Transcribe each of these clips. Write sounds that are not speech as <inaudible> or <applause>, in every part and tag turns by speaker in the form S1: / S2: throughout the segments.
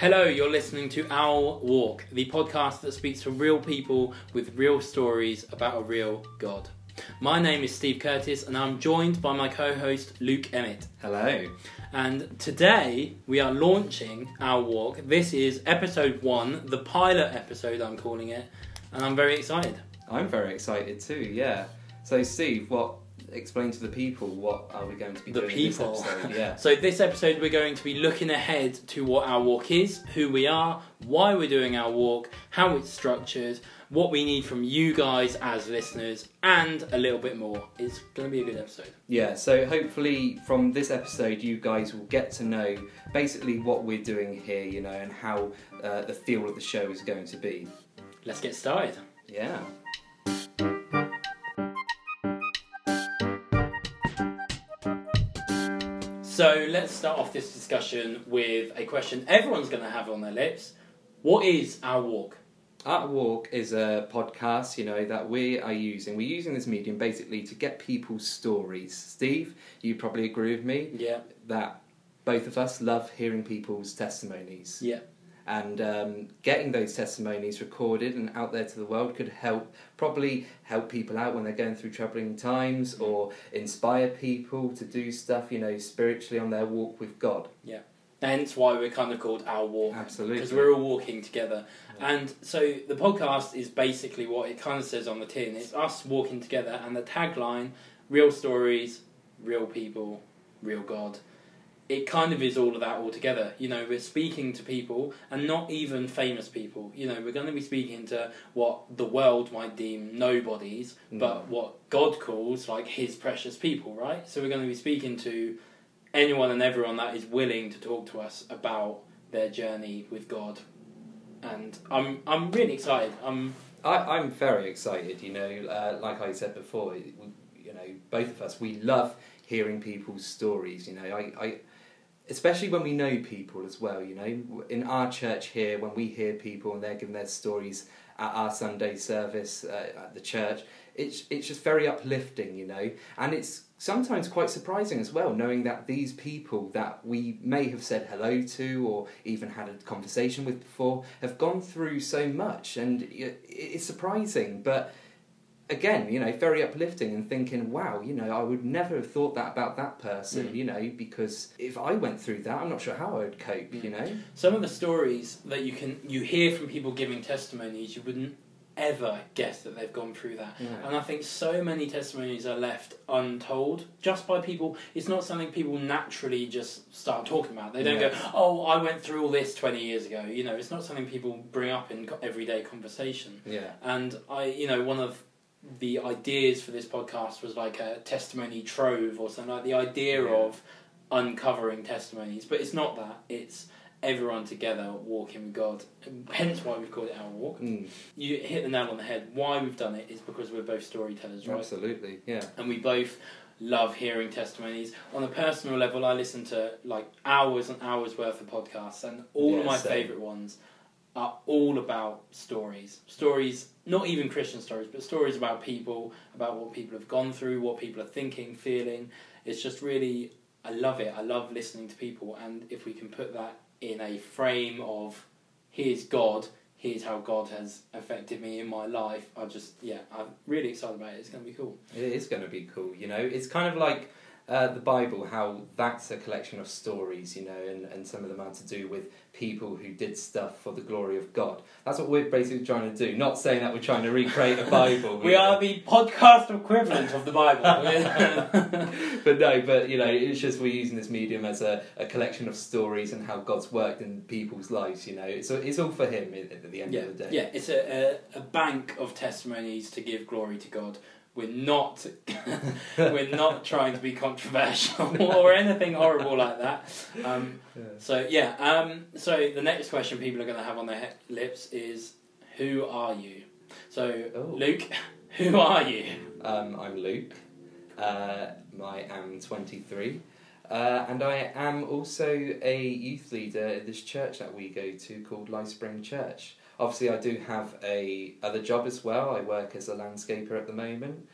S1: Hello, you're listening to Our Walk, the podcast that speaks to real people with real stories about a real God. My name is Steve Curtis, and I'm joined by my co host Luke Emmett.
S2: Hello.
S1: And today we are launching Our Walk. This is episode one, the pilot episode, I'm calling it, and I'm very excited.
S2: I'm very excited too, yeah. So, Steve, what explain to the people what are we going to be
S1: The
S2: doing
S1: people.
S2: this episode? Yeah. <laughs>
S1: So, this episode, we're going to be looking ahead to what our walk is, who we are, why we're doing our walk, how it's structured, what we need from you guys as listeners, and a little bit more. It's going to be a good episode.
S2: Yeah, so hopefully from this episode, you guys will get to know basically what we're doing here, you know, and how uh, the feel of the show is going to be.
S1: Let's get started.
S2: Yeah.
S1: So, let's start off this discussion with a question everyone's going to have on their lips What is our walk?
S2: Our Walk is a podcast, you know, that we are using. We're using this medium basically to get people's stories. Steve, you probably agree with me
S1: Yeah,
S2: that both of us love hearing people's testimonies.
S1: yeah,
S2: and um, getting those testimonies recorded and out there to the world could help probably help people out when they're going through troubling times or inspire people to do stuff you know spiritually on their walk with god Yeah.
S1: Hence why we're kind of called Our Walk.
S2: absolutely
S1: because we're all walking together. And so the podcast is basically what it kind of says on the tin. It's us walking together, and the tagline: "Real stories, real people, real God." It kind of is all of that all together. You know, we're speaking to people, and not even famous people. You know, we're going to be speaking to what the world might deem nobodies, but what God calls like His precious people, right? So we're going to be speaking to anyone and everyone that is willing to talk to us about their journey with God. And I'm I'm really excited. I'm
S2: I, i'm very excited you know uh, like i said before we, you know both of us we love hearing people's stories you know I, I especially when we know people as well you know. In our church here when we hear people and they're giving their stories at our sunday service uh, at the church it's it's just very uplifting you know. And it's sometimes quite surprising as well knowing that these people that we may have said hello to or even had a conversation with before have gone through so much. And it's surprising but again you know very uplifting and thinking wow you know i would never have thought that about that person
S1: Mm.
S2: you know because if i went through that i'm not sure how i would cope you know
S1: some of the stories that you can you hear from people giving testimonies you wouldn't ever guess that they've gone through that.
S2: Yeah.
S1: And I think so many testimonies are left untold just by people. It's not something people naturally just start talking about. They don't
S2: Yeah.
S1: go, "Oh, I went through all this 20 years ago." You know, it's not something people bring up in everyday conversation.
S2: yeah
S1: And I, you know, one of the ideas for this podcast was like a testimony trove or something like the idea
S2: Yeah.
S1: of uncovering testimonies, but it's not that. It's everyone together walking with God. Hence why we've called it our walk.
S2: Mm,
S1: You hit the nail on the head. Why we've done it is because we're both storytellers, right?
S2: absolutely yeah
S1: and we both love hearing testimonies. On a personal level, I listen to like hours and hours worth of podcasts, and all
S2: Yeah,
S1: of my
S2: same.
S1: favourite ones are all about stories. Stories, not even Christian stories, but stories about people, about what people have gone through, what people are thinking, feeling. It's just really, I love it. I love listening to people, and if we can put that in a frame of here's God, here's how God has affected me in my life, I just, yeah, I'm really excited about it. It's going to be cool.
S2: It is going to be cool, you know. It's kind of like uh, the Bible, how that's a collection of stories, you know, and, and some of them are to do with people who did stuff for the glory of God. That's what we're basically trying to do. Not saying that we're trying to recreate a <laughs> Bible.
S1: We
S2: know.
S1: are the podcast equivalent of the Bible. <laughs> <laughs>
S2: but no, but you know, it's just we're using this medium as a, a collection of stories and how God's worked in people's lives, you know. It's, it's all for Him at at the end
S1: yeah,
S2: of the day.
S1: yeah, it's a, a, a bank of testimonies to give glory to God. We're not <laughs> we're not trying to be controversial <laughs> or anything horrible like that. Um,
S2: Yeah.
S1: so yeah, um, so the next question people are going to have on their lips is, "Who are you?" So
S2: Oh.
S1: Luke, <laughs> who are you?
S2: Um, I'm Luke. Uh, I am 23. Uh, and I am also a youth leader at this church that we go to called Life Spring Church. Obviously, I do have a other job as well. I work as a landscaper at the moment.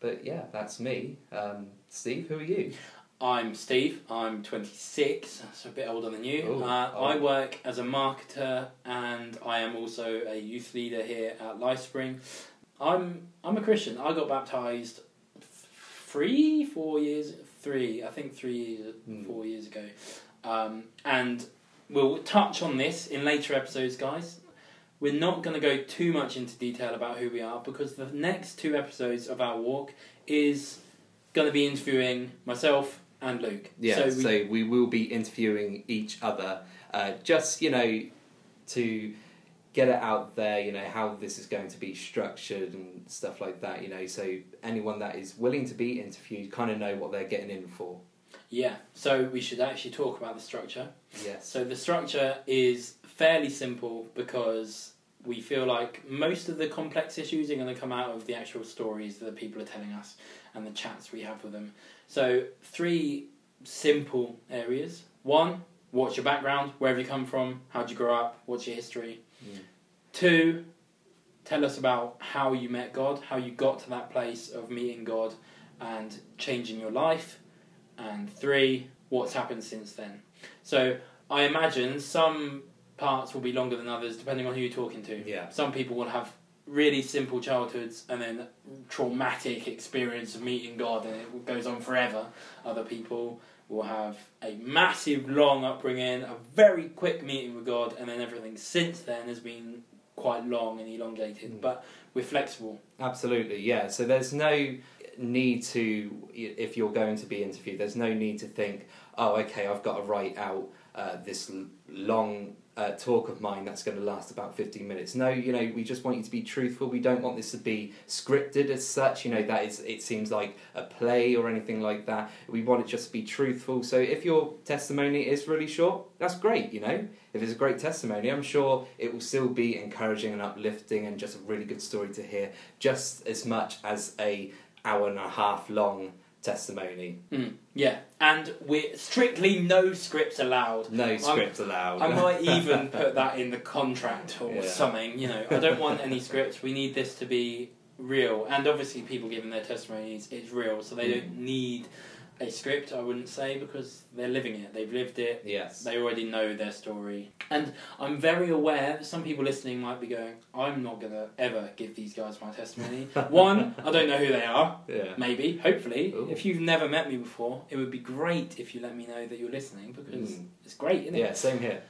S2: But yeah, that's me. Um, Steve, who are you?
S1: I'm Steve. I'm 26, so a bit older than you.
S2: Ooh,
S1: uh,
S2: oh.
S1: I work as a marketer and I am also a youth leader here at Lifespring. I'm I'm a Christian. I got baptized three, four years, three, I think three years,
S2: Hmm.
S1: four years ago. Um, and we'll touch on this in later episodes, guys. We're not going to go too much into detail about who we are because the next two episodes of our walk is going to be interviewing myself and Luke.
S2: Yeah,
S1: So
S2: so
S1: we,
S2: we, will be interviewing each other, uh, just you know, to get it out there. You know how this is going to be structured and stuff like that. You know, so anyone that is willing to be interviewed kind of know what they're getting in for.
S1: yeah. So we should actually talk about the structure.
S2: Yes.
S1: So the structure is fairly simple because we feel like most of the complex issues are going to come out of the actual stories that people are telling us and the chats we have with them. So three simple areas. One, what's your background? Where have you come from? How would you grow up? What's your history?
S2: Mm.
S1: Two, tell us about how you met God, how you got to that place of meeting God and changing your life. And three, what's happened since then. So I imagine some parts will be longer than others depending on who you're talking to.
S2: Yeah.
S1: Some people will have really simple childhoods and then traumatic experience of meeting God and it goes on forever. Other people will have a massive long upbringing, a very quick meeting with God, and then everything since then has been quite long and elongated.
S2: Mm.
S1: But we're flexible.
S2: Absolutely, yeah. So there's no need to, if you're going to be interviewed, there's no need to think, oh, okay, I've got to write out uh, this long uh, talk of mine that's going to last about 15 minutes. No, you know, we just want you to be truthful. We don't want this to be scripted as such, you know, that is, it seems like a play or anything like that. We want it just to be truthful. So if your testimony is really short, that's great, you know. If it's a great testimony, I'm sure it will still be encouraging and uplifting and just a really good story to hear, just as much as a hour and a half long testimony.
S1: Mm, yeah, and we're strictly no scripts allowed.
S2: No scripts allowed.
S1: I might <laughs> even put that in the contract or
S2: Yeah.
S1: something. You know, I don't want any scripts. We need this to be real, and obviously, people giving their testimonies is real, so they don't need a script. I wouldn't say because they're living it. They've lived it.
S2: yes.
S1: They already know their story, and I'm very aware that some people listening might be going, "I'm not gonna ever give these guys my testimony." <laughs> One, I don't know who they are.
S2: Yeah.
S1: Maybe, hopefully,
S2: Ooh.
S1: if you've never met me before, it would be great if you let me know that you're listening because
S2: Mm.
S1: it's great, isn't it?
S2: Yeah, same here.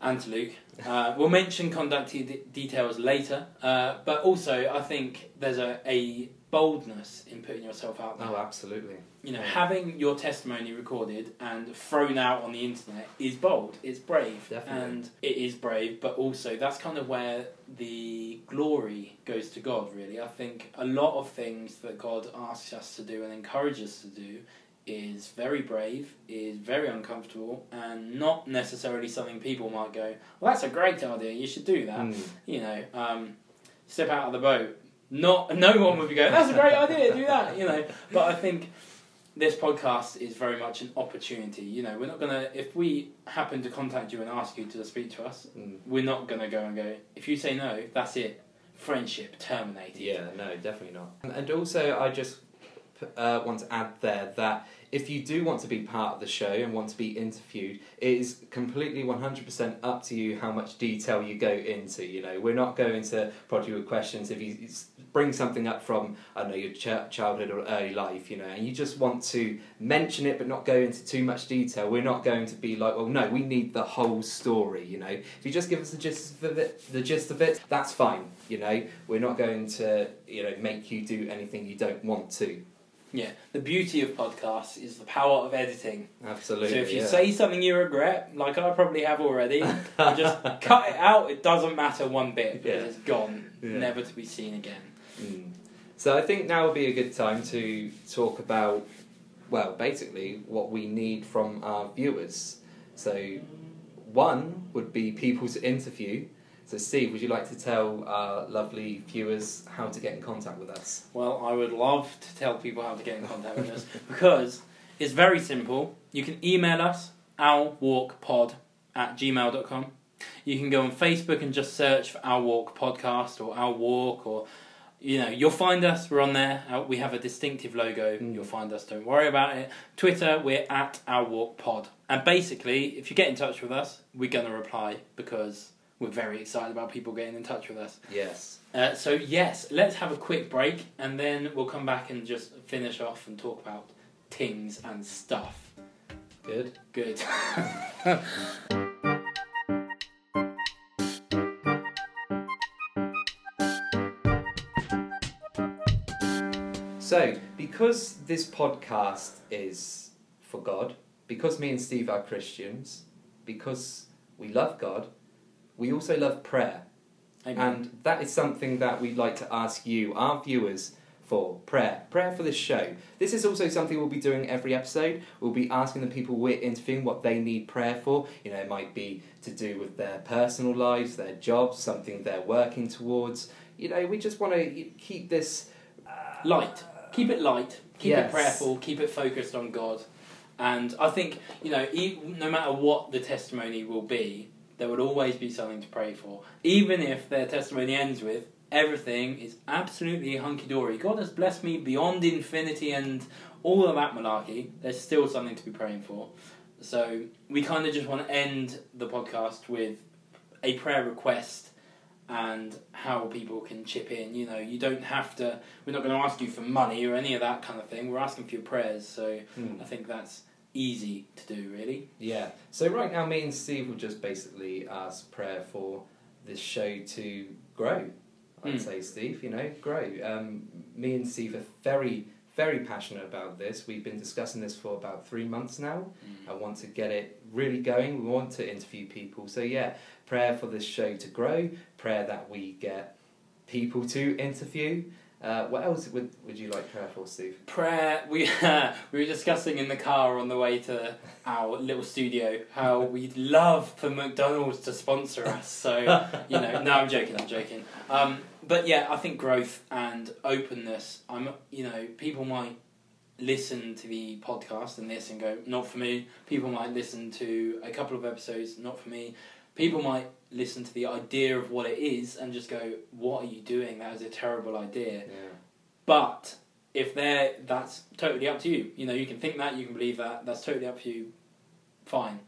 S1: And to Luke. Uh, we'll mention conduct de- details later, uh, but also I think there's a, a boldness in putting yourself out there.
S2: Oh, absolutely.
S1: You know,
S2: yeah.
S1: having your testimony recorded and thrown out on the internet is bold. It's brave,
S2: Definitely.
S1: and it is brave. But also, that's kind of where the glory goes to God. Really, I think a lot of things that God asks us to do and encourages us to do is very brave, is very uncomfortable, and not necessarily something people might go, "Well, that's a great idea. You should do that."
S2: Mm.
S1: You know, um, step out of the boat. Not <laughs> no one would be going, "That's a great idea. Do that." You know, but I think this podcast is very much an opportunity. You know, we're not gonna if we happen to contact you and ask you to speak to us,
S2: Mm.
S1: we're not gonna go and go. If you say no, that's it. Friendship terminated.
S2: Yeah, no, definitely not. And also, I just uh, want to add there that if you do want to be part of the show and want to be interviewed, it is completely 100% up to you how much detail you go into. You know, we're not going to prod you with questions if you bring something up from, I don't know, your ch- childhood or early life, you know, and you just want to mention it but not go into too much detail. We're not going to be like, well, no, we need the whole story, you know. If you just give us the gist of it, the gist of it, that's fine, you know. We're not going to, you know, make you do anything you don't want to.
S1: Yeah. The beauty of podcasts is the power of editing.
S2: Absolutely.
S1: so if you
S2: yeah.
S1: say something you regret, like I probably have already, just <laughs> cut it out. It doesn't matter one bit because
S2: Yeah.
S1: it's gone,
S2: Yeah.
S1: never to be seen again.
S2: Mm. So I think now would be a good time to talk about, well, basically what we need from our viewers. So one would be people to interview. So Steve, would you like to tell our lovely viewers how to get in contact with us?
S1: Well, I would love to tell people how to get in contact with us <laughs> because it's very simple. You can email us, ourwalkpod at gmail.com. You can go on Facebook and just search for Our Walk Podcast or Our Walk or you know, you'll find us. We're on there. Uh, we have a distinctive logo.
S2: Mm.
S1: You'll find us. Don't worry about it. Twitter, we're at Our Walk Pod. And basically, if you get in touch with us, we're gonna reply because we're very excited about people getting in touch with us.
S2: Yes.
S1: Uh, so yes, let's have a quick break, and then we'll come back and just finish off and talk about things and stuff.
S2: Good.
S1: Good. <laughs>
S2: So, because this podcast is for God, because me and Steve are Christians, because we love God, we also love prayer.
S1: Amen.
S2: And that is something that we'd like to ask you, our viewers, for prayer. Prayer for this show. This is also something we'll be doing every episode. We'll be asking the people we're interviewing what they need prayer for. You know, it might be to do with their personal lives, their jobs, something they're working towards. You know, we just want to keep this uh,
S1: light. Keep it light. Keep
S2: Yes.
S1: it prayerful. Keep it focused on God. And I think you know, no matter what the testimony will be, there would always be something to pray for. Even if their testimony ends with everything is absolutely hunky dory. God has blessed me beyond infinity and all of that malarkey. There's still something to be praying for. So we kind of just want to end the podcast with a prayer request and how people can chip in. You know, you don't have to. We're not going to ask you for money or any of that kind of thing. We're asking for your prayers. So
S2: hmm.
S1: I think that's easy to do, really.
S2: Yeah. So right now, me and Steve will just basically ask prayer for this show to grow. I'd
S1: Mm.
S2: say, Steve, you know, grow. Um, me and Steve are very, very passionate about this. We've been discussing this for about three months now. I want to get it really going. We want to interview people. So yeah, prayer for this show to grow. Prayer that we get people to interview. Uh, what else would would you like prayer for, Steve?
S1: Prayer. We <laughs> we were discussing in the car on the way to our little studio how we'd love for McDonald's to sponsor us. So you know, no, I'm joking. I'm joking. Um, but yeah, I think growth and openness. I'm. You know, people might listen to the podcast and this and go, not for me. People might listen to a couple of episodes, not for me. People might listen to the idea of what it is and just go, "What are you doing? That is a terrible idea."
S2: Yeah.
S1: But if they're, that's totally up to you. You know, you can think that, you can believe that. That's totally up to you. Fine.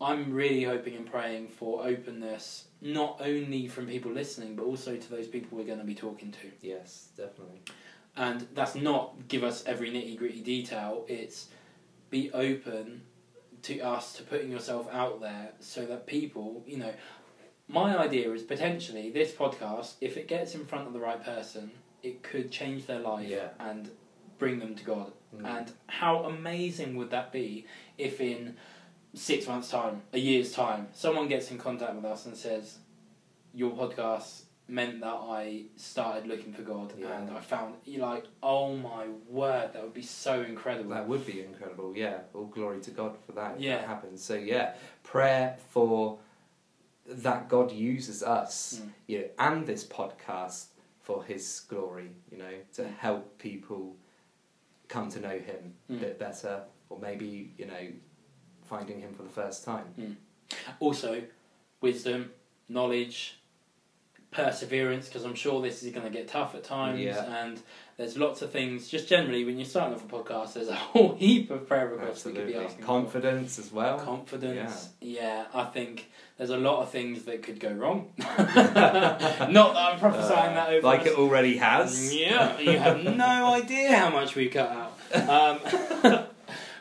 S1: I'm really hoping and praying for openness, not only from people listening, but also to those people we're going to be talking to.
S2: Yes, definitely.
S1: And that's not give us every nitty gritty detail. It's be open to us to putting yourself out there so that people, you know, my idea is potentially this podcast, if it gets in front of the right person, it could change their life
S2: Yeah.
S1: and bring them to God.
S2: Mm.
S1: And how amazing would that be if in six months' time, a year's time, someone gets in contact with us and says, Your podcast meant that I started looking for God
S2: Yeah.
S1: and I found you're like, oh my word, that would be so incredible.
S2: That would be incredible, yeah. All glory to God for that
S1: Yeah.
S2: that happens. So yeah, prayer for that God uses us,
S1: Mm.
S2: you know, and this podcast for His glory, you know, to
S1: Mm.
S2: help people come to know Him a
S1: Mm.
S2: bit better, or maybe you know, finding Him for the first time.
S1: Also, wisdom, knowledge, perseverance, because I'm sure this is going to get tough at times,
S2: Yeah.
S1: and there's lots of things. Just generally, when you're starting off a podcast, there's a <laughs> whole heap of prayer requests that could be asking. for.
S2: confidence as well.
S1: Confidence, yeah. I think there's a lot of things that could go wrong. <laughs> Not that I'm prophesying that over
S2: Uh, like
S1: us.
S2: it already has.
S1: Yeah, you have no <laughs> idea how much we cut out. Um,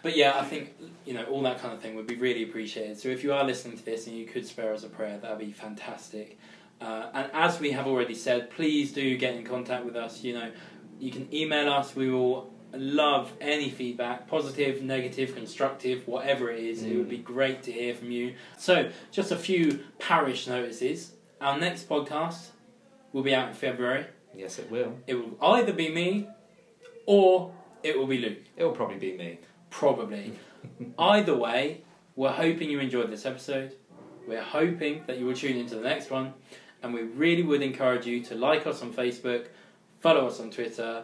S1: but yeah, I think you know all that kind of thing would be really appreciated. So if you are listening to this and you could spare us a prayer, that'd be fantastic. Uh, and as we have already said, please do get in contact with us. You know, you can email us. We will love any feedback, positive, negative, constructive, whatever it is. It would be great to hear from you. So, just a few parish notices. Our next podcast will be out in February.
S2: Yes, it will.
S1: It will either be me or it will be Luke.
S2: It will probably be me.
S1: Probably. <laughs> either way, we're hoping you enjoyed this episode. We're hoping that you will tune into the next one. And we really would encourage you to like us on Facebook, follow us on Twitter,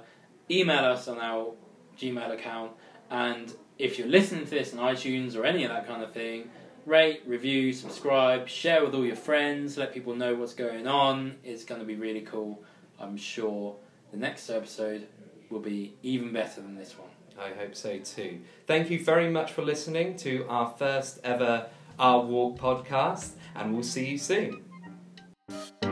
S1: email us on our Gmail account. And if you're listening to this on iTunes or any of that kind of thing, rate, review, subscribe, share with all your friends, let people know what's going on. It's going to be really cool, I'm sure. the next episode will be even better than this one.
S2: I hope so too. Thank you very much for listening to our first ever Our Walk podcast, and we'll see you soon. you